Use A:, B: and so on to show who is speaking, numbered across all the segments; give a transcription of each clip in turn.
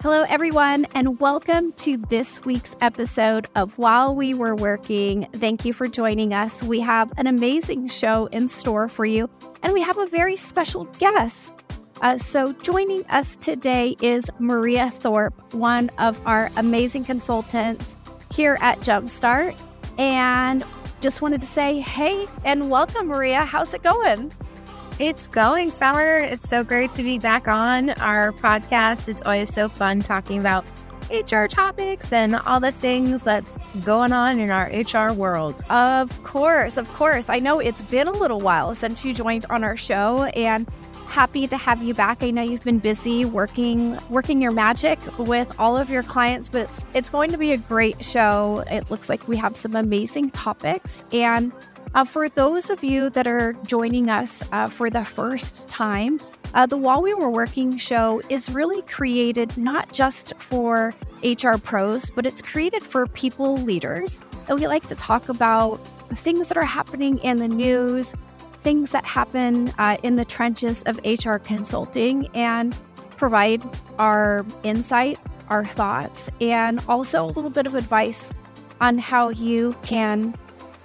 A: Hello, everyone, and welcome to this week's episode of While We Were Working. Thank you for joining us. We have an amazing show in store for you, and we have a very special guest. Uh, so, joining us today is Maria Thorpe, one of our amazing consultants here at Jumpstart. And just wanted to say, hey, and welcome, Maria. How's it going?
B: It's going, Summer. It's so great to be back on our podcast. It's always so fun talking about HR topics and all the things that's going on in our HR world.
A: Of course, of course. I know it's been a little while since you joined on our show and happy to have you back. I know you've been busy working working your magic with all of your clients, but it's, it's going to be a great show. It looks like we have some amazing topics and uh, for those of you that are joining us uh, for the first time, uh, the While We Were Working show is really created not just for HR pros, but it's created for people leaders. And we like to talk about things that are happening in the news, things that happen uh, in the trenches of HR consulting, and provide our insight, our thoughts, and also a little bit of advice on how you can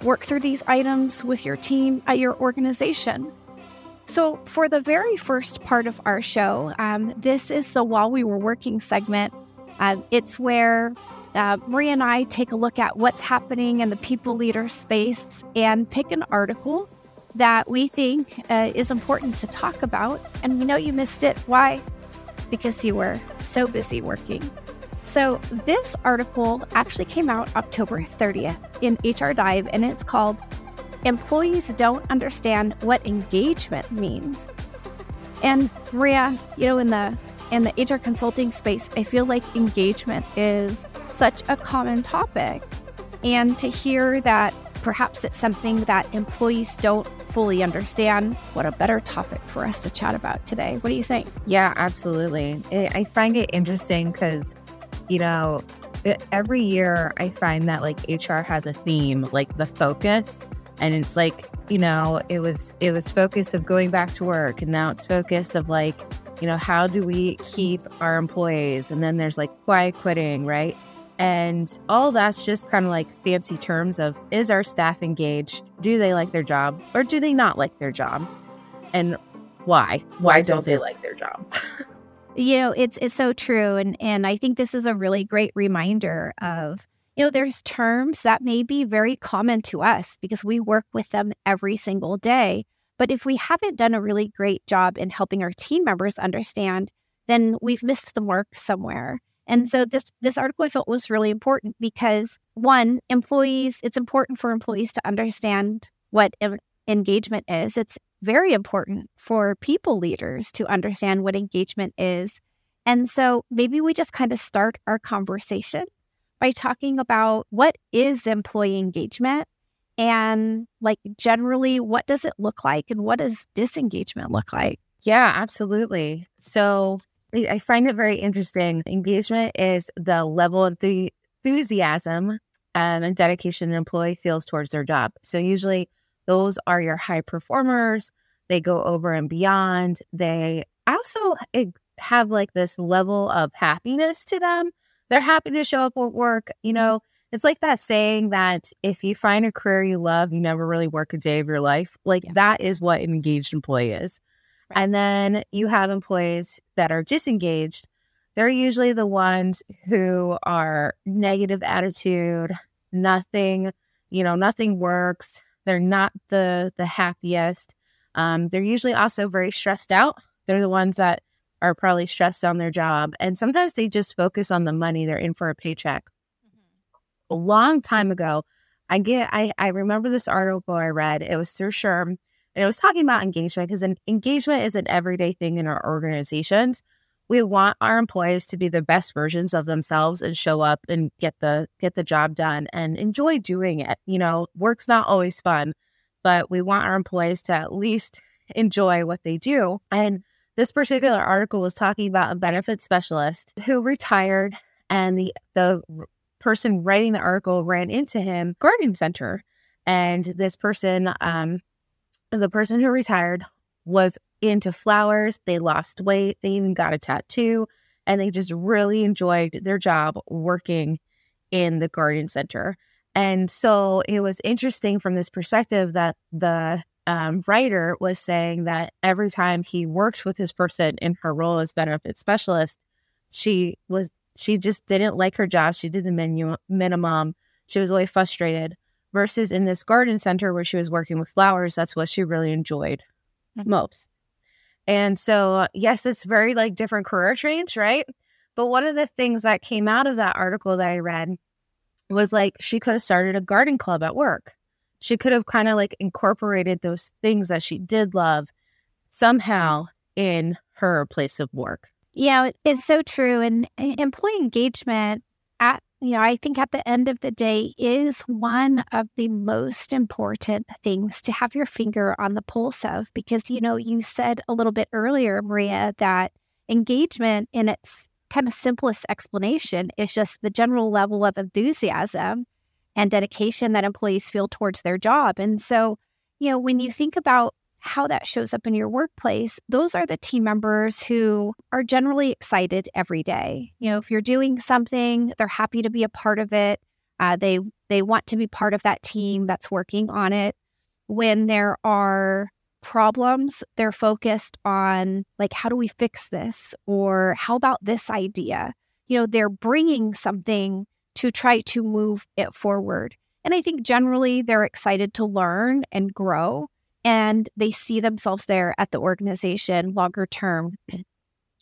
A: work through these items with your team at your organization. So, for the very first part of our show, um, this is the While We Were Working segment. Uh, it's where uh, Maria and I take a look at what's happening in the people leader space and pick an article that we think uh, is important to talk about. And we know you missed it. Why? Because you were so busy working. So, this article actually came out October 30th in HR Dive, and it's called Employees Don't Understand What Engagement Means. And Maria, you know, in the in the HR consulting space, I feel like engagement is such a common topic. And to hear that perhaps it's something that employees don't fully understand, what a better topic for us to chat about today. What do you think?
B: Yeah, absolutely. I find it interesting because you know, every year I find that like HR has a theme, like the focus, and it's like, you know, it was it was focus of going back to work, and now it's focus of like, you know, how do we keep our employees? And then there's like quiet quitting, right? And all that's just kind of like fancy terms of is our staff engaged? Do they like their job or do they not like their job? And why? Why don't they like their job?
A: You know, it's it's so true and and I think this is a really great reminder of you know, there's terms that may be very common to us because we work with them every single day. But if we haven't done a really great job in helping our team members understand, then we've missed the mark somewhere. And so this this article I felt was really important because one, employees, it's important for employees to understand what engagement is. It's very important for people leaders to understand what engagement is. And so maybe we just kind of start our conversation by talking about what is employee engagement and like generally what does it look like and what does disengagement look like?
B: Yeah, absolutely. So I find it very interesting. Engagement is the level of enthusiasm um, and dedication an employee feels towards their job. So usually those are your high performers. They go over and beyond. They also have like this level of happiness to them. They're happy to show up at work. You mm-hmm. know, it's like that saying that if you find a career you love, you never really work a day of your life. Like yeah. that is what an engaged employee is. Right. And then you have employees that are disengaged. They're usually the ones who are negative attitude, nothing, you know, nothing works. They're not the the happiest. Um, they're usually also very stressed out. They're the ones that are probably stressed on their job, and sometimes they just focus on the money. They're in for a paycheck. Mm-hmm. A long time ago, I get I I remember this article I read. It was through SHRM, and it was talking about engagement because engagement is an everyday thing in our organizations we want our employees to be the best versions of themselves and show up and get the get the job done and enjoy doing it you know work's not always fun but we want our employees to at least enjoy what they do. And this particular article was talking about a benefit specialist who retired and the the person writing the article ran into him garden center. And this person um the person who retired was into flowers. They lost weight. They even got a tattoo. and they just really enjoyed their job working in the garden center. And so it was interesting from this perspective that the um, writer was saying that every time he worked with his person in her role as benefit specialist, she was she just didn't like her job. She did the menu minimum. She was really frustrated. Versus in this garden center where she was working with flowers, that's what she really enjoyed mm-hmm. most. And so, yes, it's very like different career traits, right? But one of the things that came out of that article that I read was like she could have started a garden club at work. She could have kind of like incorporated those things that she did love mm-hmm. somehow in her place of work.
A: Yeah, it's so true. And employee engagement at you know, I think at the end of the day is one of the most important things to have your finger on the pulse of because, you know, you said a little bit earlier, Maria, that engagement in its kind of simplest explanation is just the general level of enthusiasm and dedication that employees feel towards their job. And so, you know, when you think about how that shows up in your workplace, those are the team members who are generally excited every day. You know, if you're doing something, they're happy to be a part of it. Uh, they they want to be part of that team that's working on it. When there are problems, they're focused on like how do we fix this or how about this idea? You know, they're bringing something to try to move it forward. And I think generally they're excited to learn and grow and they see themselves there at the organization longer term.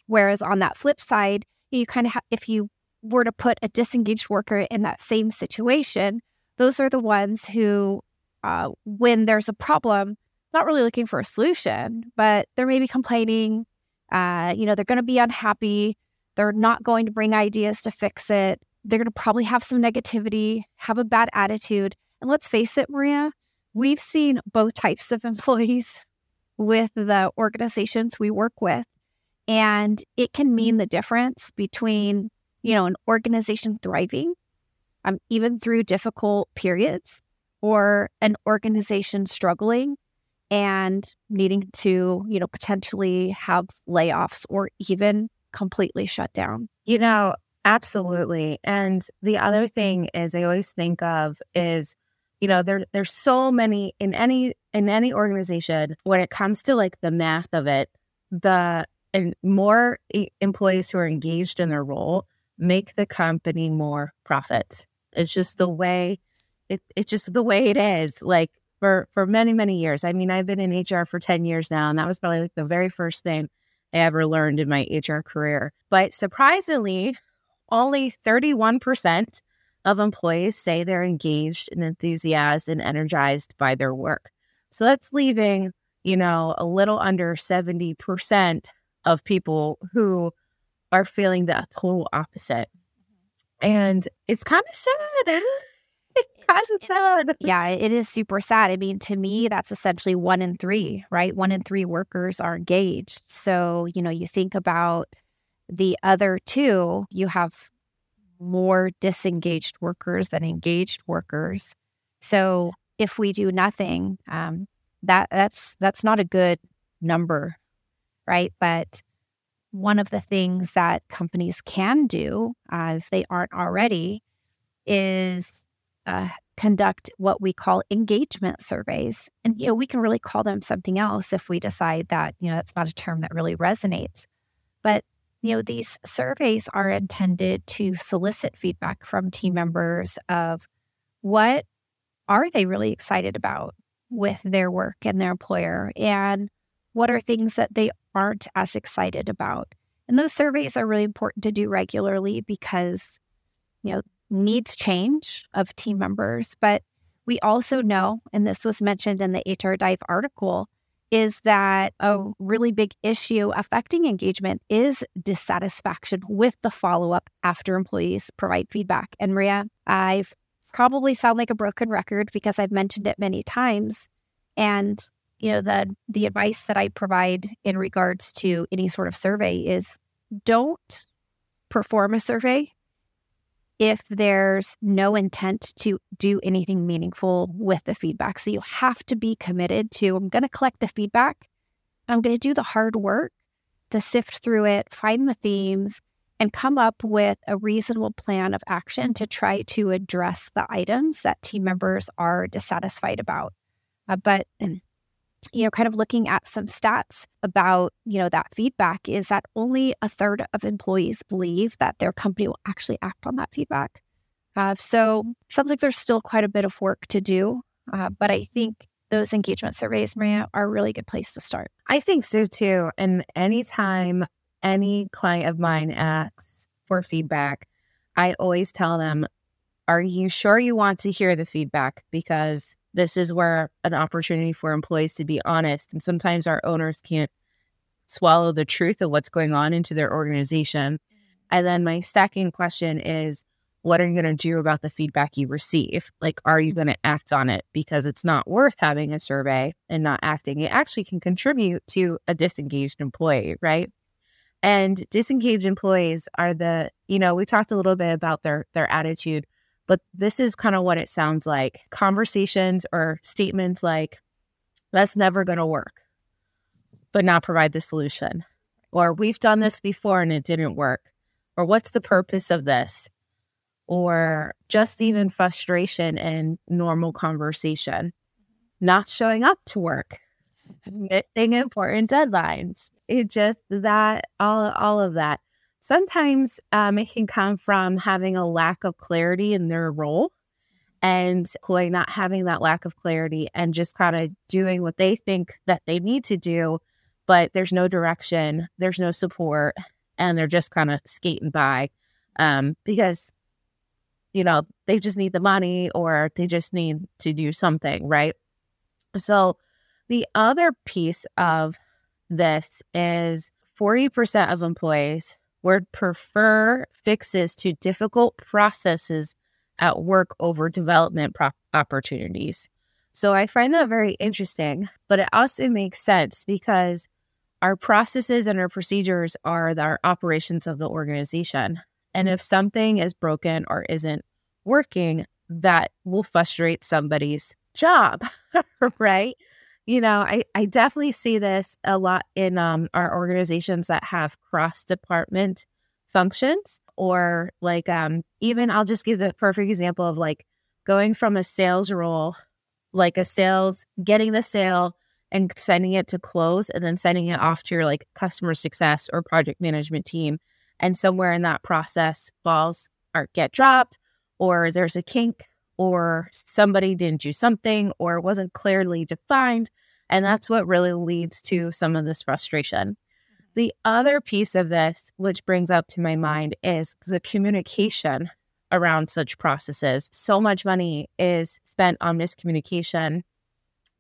A: Whereas on that flip side, you kind of ha- if you were to put a disengaged worker in that same situation, those are the ones who, uh, when there's a problem, not really looking for a solution, but they're maybe complaining. Uh, you know, they're going to be unhappy. They're not going to bring ideas to fix it. They're going to probably have some negativity, have a bad attitude. And let's face it, Maria, we've seen both types of employees with the organizations we work with. And it can mean the difference between, you know, an organization thriving, um, even through difficult periods, or an organization struggling and needing to, you know, potentially have layoffs or even completely shut down.
B: You know, absolutely. And the other thing is I always think of is you know there there's so many in any in any organization when it comes to like the math of it the and more employees who are engaged in their role make the company more profit it's just the way it, it's just the way it is like for for many many years. I mean i've been in hr for 10 years now and that was probably like the very first thing i ever learned in my hr career. But surprisingly only 31% of employees say they're engaged and enthusiastic and energized by their work. So that's leaving, you know, a little under 70% of people who are feeling the total opposite. Mm-hmm. Mm-hmm. And it's kind of sad. it's kind of sad.
A: Yeah, it is super sad. I mean, to me, that's essentially one in three, right? One in three workers are engaged. So, you know, you think about the other two, you have more disengaged workers than engaged workers. So if we do nothing, um, that that's that's not a good number, right? But one of the things that companies can do, uh, if they aren't already, is uh, conduct what we call engagement surveys. And you know, we can really call them something else if we decide that you know that's not a term that really resonates. But you know, these surveys are intended to solicit feedback from team members of what are they really excited about with their work and their employer and what are things that they aren't as excited about. And those surveys are really important to do regularly because, you know, needs change of team members. But we also know, and this was mentioned in the HR Dive article, is that a oh. really big issue affecting engagement is dissatisfaction with the follow up after employees provide feedback. And Maria, I've probably sound like a broken record because I've mentioned it many times. And you know the the advice that I provide in regards to any sort of survey is don't perform a survey if there's no intent to do anything meaningful with the feedback. So you have to be committed to I'm going to collect the feedback. I'm going to do the hard work to sift through it, find the themes, and come up with a reasonable plan of action to try to address the items that team members are dissatisfied about. Uh, but you know, kind of looking at some stats about, you know, that feedback is that only a third of employees believe that their company will actually act on that feedback. Uh, so sounds like there's still quite a bit of work to do, uh, but I think those engagement surveys, Maria, are a really good place to start.
B: I think so too. And anytime any client of mine asks for feedback, I always tell them, Are you sure you want to hear the feedback? Because this is where an opportunity for employees to be honest. And sometimes our owners can't swallow the truth of what's going on into their organization. Mm-hmm. And then my second question is, what are you going to do about the feedback you receive? Like, are you going to act on it? Because it's not worth having a survey and not acting. It actually can contribute to a disengaged employee, right? And disengaged employees are the, you know, we talked a little bit about their their attitude, but this is kind of what it sounds like. Conversations or statements like, that's never going to work, but not provide the solution. Or we've done this before and it didn't work. Or what's the purpose of this? Or just even frustration in normal conversation, not showing up to work, missing important deadlines. It just that all all of that. Sometimes um, it can come from having a lack of clarity in their role and like not having that lack of clarity and just kind of doing what they think that they need to do, but there's no direction, there's no support, and they're just kind of skating by um, because, you know, they just need the money or they just need to do something, right? So the other piece of this is 40% of employees would prefer fixes to difficult processes at work over development pro- opportunities. So I find that very interesting, but it also makes sense because our processes and our procedures are our operations of the organization. And if something is broken or isn't working, that will frustrate somebody's job, right? You know, I, I definitely see this a lot in um, our organizations that have cross department functions, or like um, even I'll just give the perfect example of like going from a sales role, like a sales, getting the sale and sending it to close and then sending it off to your like customer success or project management team. And somewhere in that process, balls are get dropped, or there's a kink or somebody didn't do something or it wasn't clearly defined. And mm-hmm. that's what really leads to some of this frustration. Mm-hmm. The other piece of this, which brings up to my mm-hmm. mind, is the communication around such processes. So much money is spent on miscommunication,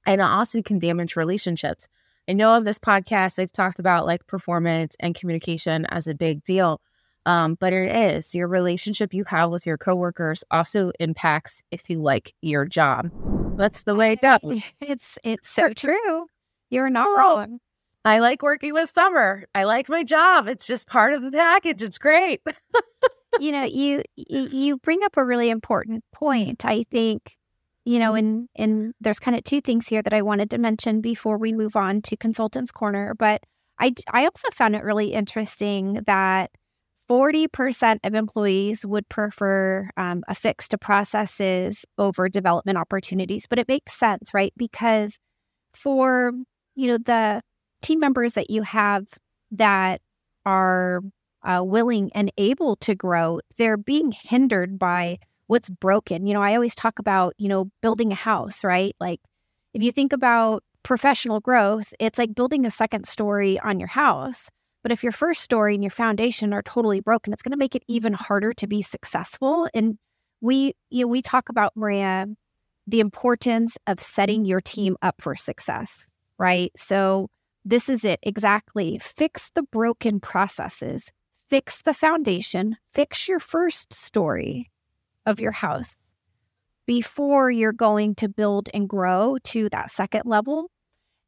B: and it also can damage relationships. I know on this podcast, I've talked about like performance and communication as a big deal. Um, but it is your relationship you have with your coworkers also impacts if you like your job. That's the way it goes.
A: It's it's so true. You're not wrong.
B: I like working with Summer. I like my job. It's just part of the package. It's great.
A: you know, you you bring up a really important point. I think, you know, and and there's kind of two things here that I wanted to mention before we move on to consultants corner, but I I also found it really interesting that 40% of employees would prefer um, a fix to processes over development opportunities. But it makes sense, right? Because for, you know, the team members that you have that are uh, willing and able to grow, they're being hindered by what's broken. You know, I always talk about, you know, building a house, right? Like if you think about professional growth, it's like building a second story on your house. But if your first story and your foundation are totally broken, it's going to make it even harder to be successful. And we, you know, we talk about Maria, the importance of setting your team up for success, right? So this is it exactly. Fix the broken processes, fix the foundation, fix your first story of your house before you're going to build and grow to that second level.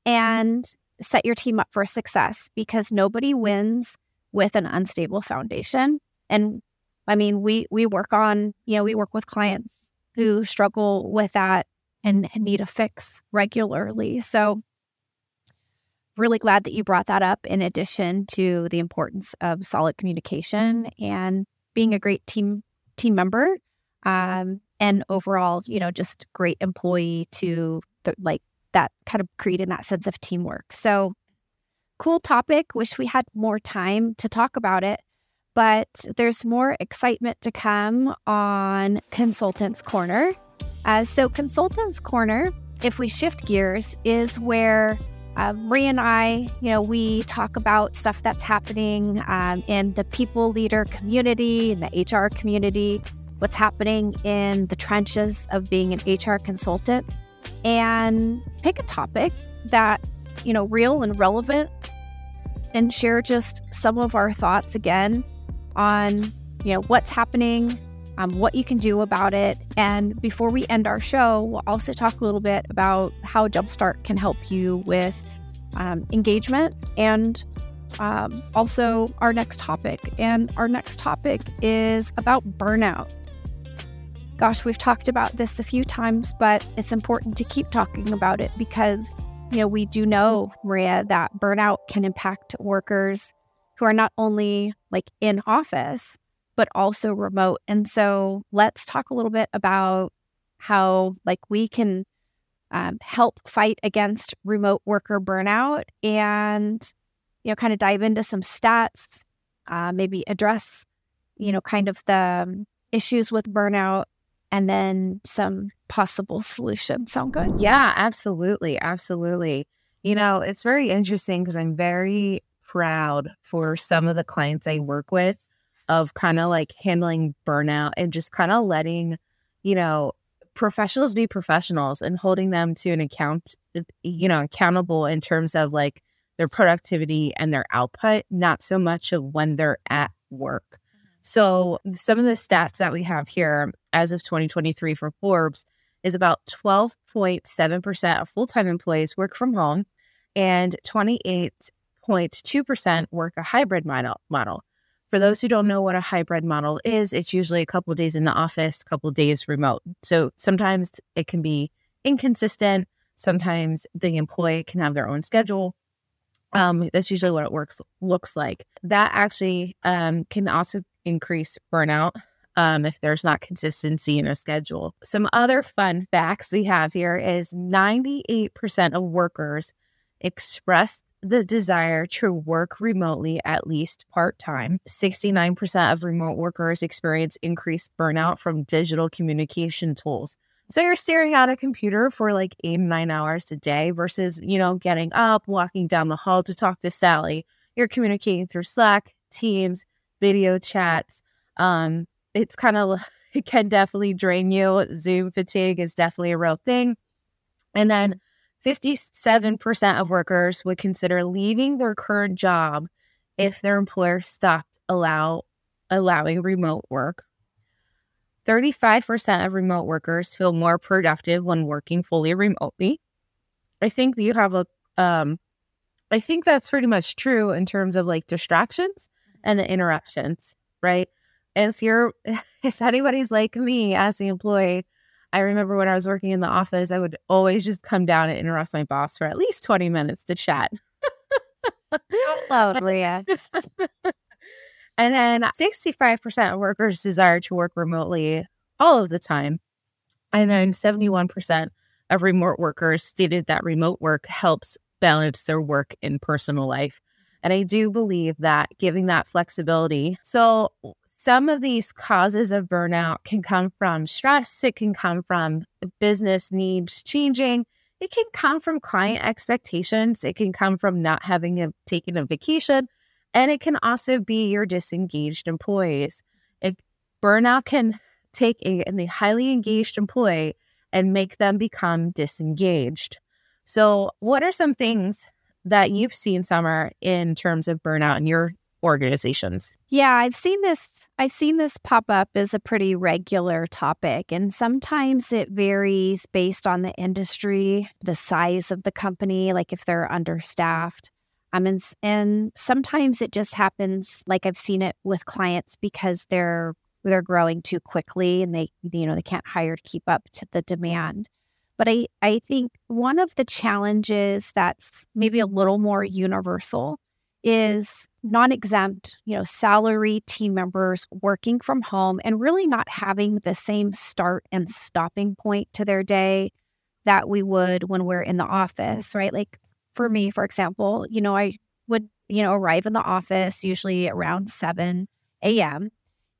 A: Mm-hmm. And set your team up for success because nobody wins with an unstable foundation. And I mean, we we work on, you know, we work with clients who struggle with that and need a fix regularly. So really glad that you brought that up in addition to the importance of solid communication and being a great team team member um, and overall you know just great employee to the, like that kind of creating that sense of teamwork. So cool topic. Wish we had more time to talk about it but there's more excitement to come on consultants corner. Uh, so consultants corner if we shift gears is where uh, Maria and I, you know, we talk about stuff that's happening um, in the people leader community, in the HR community, what's happening in the trenches of being an HR consultant, and pick a topic that's, you know, real and relevant and share just some of our thoughts again on, you know, what's happening, um, what you can do about it. And before we end our show, we'll also talk a little bit about how Jumpstart can help you with um, engagement and um, also our next topic. And our next topic is about burnout. Gosh, we've talked about this a few times, but it's important to keep talking about it because, you know, we do know, Maria, that burnout can impact workers who are not only like in office, but also remote. And so let's talk a little bit about how like we can um, help fight against remote worker burnout and you know kind of dive into some stats uh, maybe address you know kind of the um, issues with burnout and then some possible solutions. Sound good?
B: Yeah absolutely absolutely. You know it's very interesting because i'm very proud for some of the clients i work with of kind of like handling burnout and just kind of letting, you know, professionals be professionals and holding them to an account, uh, you know, accountable in terms of like their productivity and their output, not so much of when they're at work. So, some of the stats that we have here as of 2023 for Forbes is about 12.7% of full time employees work from home and 28.2% work a hybrid model. For those who don't know what a hybrid model is, it's usually a couple days in the office, a couple days remote. So sometimes it can be inconsistent. Sometimes the employee can have their own schedule. Um, that's usually what it works looks like. That actually um, can also increase burnout um, if there's not consistency in a schedule. Some other fun facts we have here is 98% of workers express the desire to work remotely at least part time. 69% of remote workers experience increased burnout from digital communication tools. So you're staring at a computer for like eight nine hours a day versus, you know, getting up, walking down the hall to talk to Sally. You're communicating through Slack, Teams, video chats. Um, it's kind of, it can definitely drain you. Zoom fatigue is definitely a real thing. And then 57% of workers would consider leaving their current job if their employer stopped allow allowing remote work. 35% of remote workers feel more productive when working fully remotely. I think you have a um I think that's pretty much true in terms of like distractions and the interruptions, right? And if you're if anybody's like me as the employee I remember when I was working in the office, I would always just come down and interrupt my boss for at least 20 minutes to chat.
A: Hello, Maria.
B: and then 65% of workers desire to work remotely all of the time. And then 71% of remote workers stated that remote work helps balance their work and personal life. And I do believe that giving that flexibility. So, some of these causes of burnout can come from stress, it can come from business needs changing, it can come from client expectations, it can come from not having a, taken a vacation, and it can also be your disengaged employees. If burnout can take a, a highly engaged employee and make them become disengaged. So, what are some things that you've seen, Summer, in terms of burnout in your organizations.
A: Yeah, I've seen this I've seen this pop up as a pretty regular topic and sometimes it varies based on the industry, the size of the company, like if they're understaffed. Um, and, and sometimes it just happens like I've seen it with clients because they're they're growing too quickly and they you know they can't hire to keep up to the demand. But I, I think one of the challenges that's maybe a little more universal is non-exempt, you know, salary team members working from home and really not having the same start and stopping point to their day that we would when we're in the office, right? Like for me, for example, you know, I would, you know, arrive in the office usually around 7 a.m.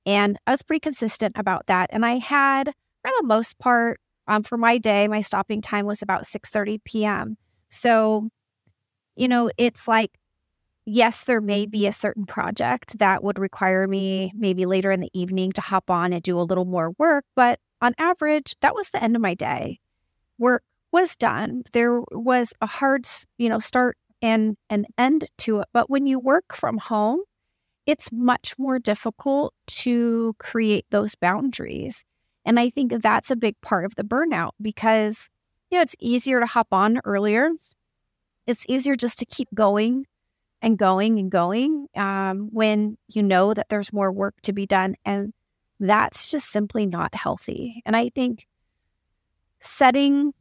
A: And I was pretty consistent about that. And I had, for the most part, um, for my day, my stopping time was about 6:30 p.m. So, you know, it's like, yes, there may be a certain project that would require me maybe later in the evening to hop on and do a little more work, but on average, that was the end of my day. Work was done. There was a hard, you know, start and an end to it. But when you work from home, it's much more difficult to create those boundaries. And I think that's a big part of the burnout because, you know, it's easier to hop on earlier. It's easier just to keep going and going and going um, when you know that there's more work to be done. And that's just simply not healthy. And I think setting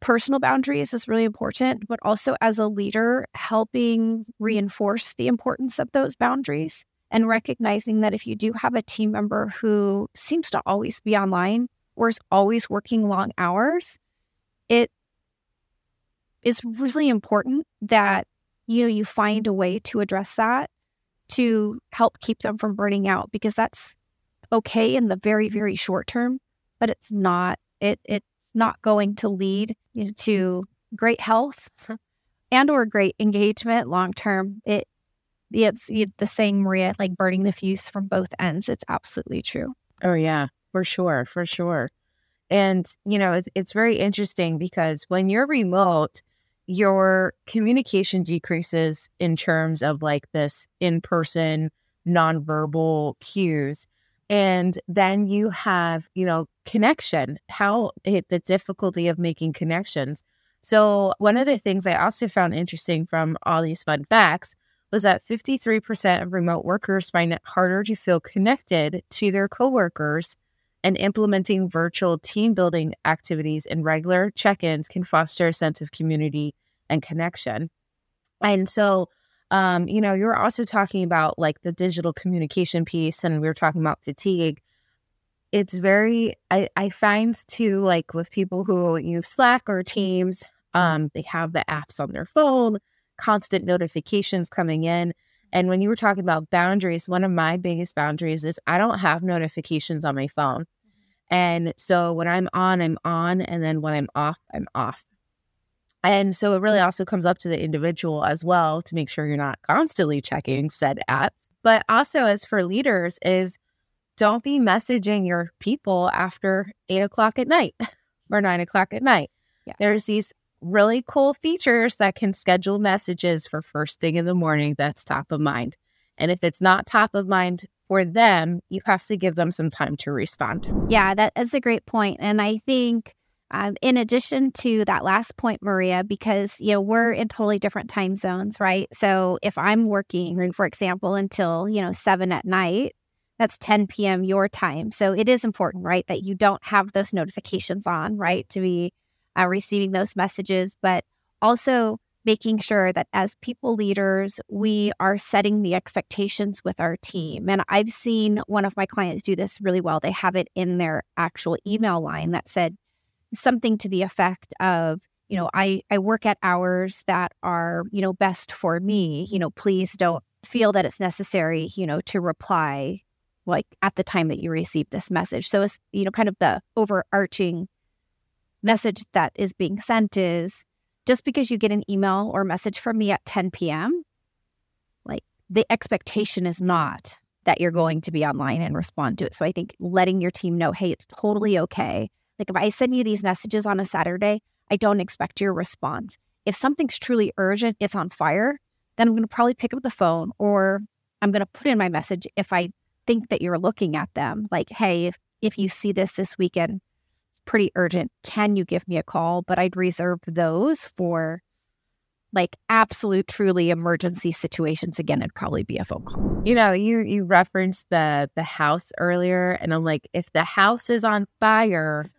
A: personal boundaries is really important, but also as a leader, helping reinforce the importance of those boundaries and recognizing that if you do have a team member who seems to always be online or is always working long hours, it is really important that you know you find a way to address that to help keep them from burning out because that's okay in the very very short term but it's not it it's not going to lead you know, to great health and or great engagement long term. It it's the saying, Maria, like burning the fuse from both ends. It's absolutely true.
B: Oh, yeah, for sure. For sure. And, you know, it's, it's very interesting because when you're remote, your communication decreases in terms of like this in person, nonverbal cues. And then you have, you know, connection, how it, the difficulty of making connections. So, one of the things I also found interesting from all these fun facts was that 53% of remote workers find it harder to feel connected to their coworkers and implementing virtual team building activities and regular check-ins can foster a sense of community and connection. And so, um, you know, you're also talking about like the digital communication piece, and we were talking about fatigue. It's very, I, I find too, like with people who use Slack or Teams, um, they have the apps on their phone constant notifications coming in. And when you were talking about boundaries, one of my biggest boundaries is I don't have notifications on my phone. And so when I'm on, I'm on. And then when I'm off, I'm off. And so it really also comes up to the individual as well to make sure you're not constantly checking said apps. But also, as for leaders, is don't be messaging your people after eight o'clock at night or nine o'clock at night. Yeah. There's these really cool features that can schedule messages for first thing in the morning that's top of mind. And if it's not top of mind for them, you have to give them some time to respond.
A: Yeah, that is a great point. And I think um, in addition to that last point, Maria, because you know we're in totally different time zones, right? So if I'm working, for example, until you know seven at night, that's 10 p.m. your time. So it is important, right, that you don't have those notifications on, right, to be uh, receiving those messages, but also making sure that as people leaders, we are setting the expectations with our team. And I've seen one of my clients do this really well. They have it in their actual email line that said something to the effect of, you know, I, I work at hours that are, you know, best for me. You know, please don't feel that it's necessary, you know, to reply like at the time that you receive this message. So it's, you know, kind of the overarching message that is being sent is just because you get an email or message from me at 10 p.m., like the expectation is not that you're going to be online and respond to it. So I think letting your team know, hey, it's totally okay. Like if I send you these messages on a Saturday, I don't expect your response. If something's truly urgent, it's on fire, then I'm going to probably pick up the phone or I'm going to put in my message if I think that you're looking at them. Like, hey, if, if you see this this weekend, pretty urgent. Can you give me a call? But I'd reserve those for like absolute truly emergency situations again it'd probably be a phone call
B: you know you you referenced the the house earlier and i'm like if the house is on fire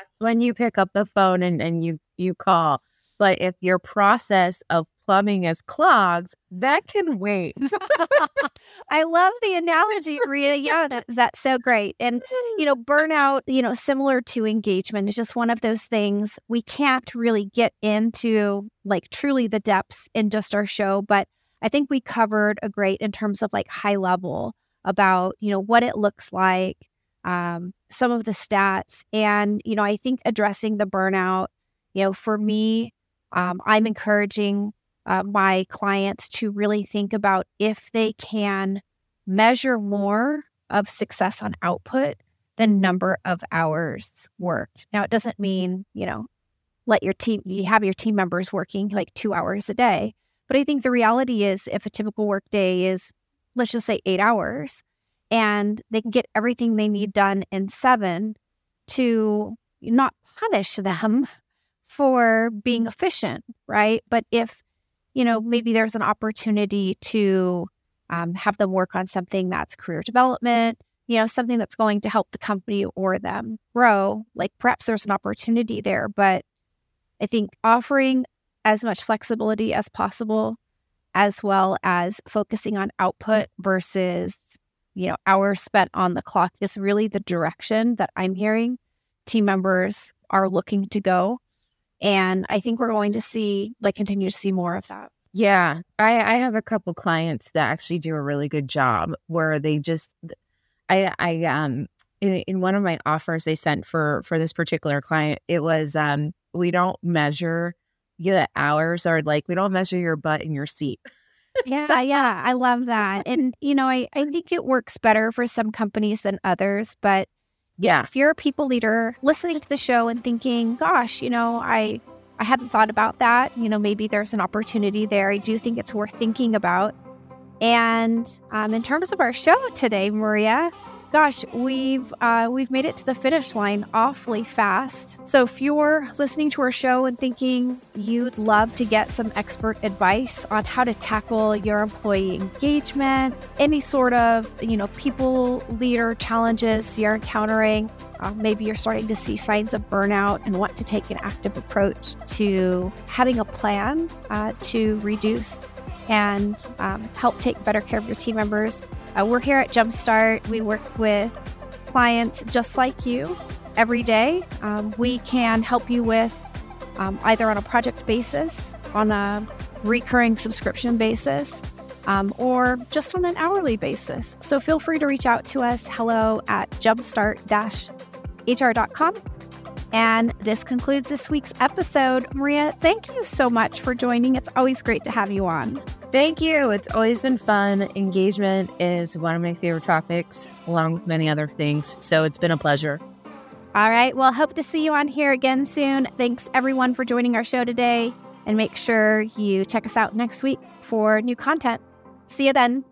B: that's when you pick up the phone and, and you you call. But if your process of plumbing is clogged, that can wait.
A: I love the analogy, Maria. Yeah, that, that's so great. And, you know, burnout, you know, similar to engagement is just one of those things we can't really get into like truly the depths in just our show. But I think we covered a great in terms of like high level about, you know, what it looks like, um, some of the stats. And, you know, I think addressing the burnout, you know, for me, um, I'm encouraging uh, my clients to really think about if they can measure more of success on output than number of hours worked. Now, it doesn't mean, you know, let your team, you have your team members working like two hours a day. But I think the reality is if a typical work day is, let's just say eight hours, and they can get everything they need done in seven to not punish them for being efficient, right? But if you know, maybe there's an opportunity to um, have them work on something that's career development, you know, something that's going to help the company or them grow. Like perhaps there's an opportunity there, but I think offering as much flexibility as possible, as well as focusing on output versus, you know, hours spent on the clock is really the direction that I'm hearing team members are looking to go. And I think we're going to see, like, continue to see more of that.
B: Yeah. I, I have a couple clients that actually do a really good job where they just, I, I, um, in, in one of my offers they sent for for this particular client, it was um we don't measure the hours or like we don't measure your butt in your seat.
A: yeah, so, yeah, I love that. And you know, I I think it works better for some companies than others, but
B: yeah.
A: If you're a people leader listening to the show and thinking, gosh, you know, I I hadn't thought about that, you know, maybe there's an opportunity there. I do think it's worth thinking about. And um, in terms of our show today, Maria, gosh, we've uh, we've made it to the finish line awfully fast. So if you're listening to our show and thinking you'd love to get some expert advice on how to tackle your employee engagement, any sort of you know people leader challenges you're encountering, uh, maybe you're starting to see signs of burnout and want to take an active approach to having a plan uh, to reduce and um, help take better care of your team members uh, we're here at Jumpstart. We work with clients just like you every day. Um, we can help you with um, either on a project basis, on a recurring subscription basis, um, or just on an hourly basis. So feel free to reach out to us hello at jumpstart hr.com. And this concludes this week's episode. Maria, thank you so much for joining. It's always great to have you on.
B: Thank you. It's always been fun. Engagement is one of my favorite topics, along with many other things. So it's been a pleasure.
A: All right. Well, hope to see you on here again soon. Thanks, everyone, for joining our show today. And make sure you check us out next week for new content. See you then.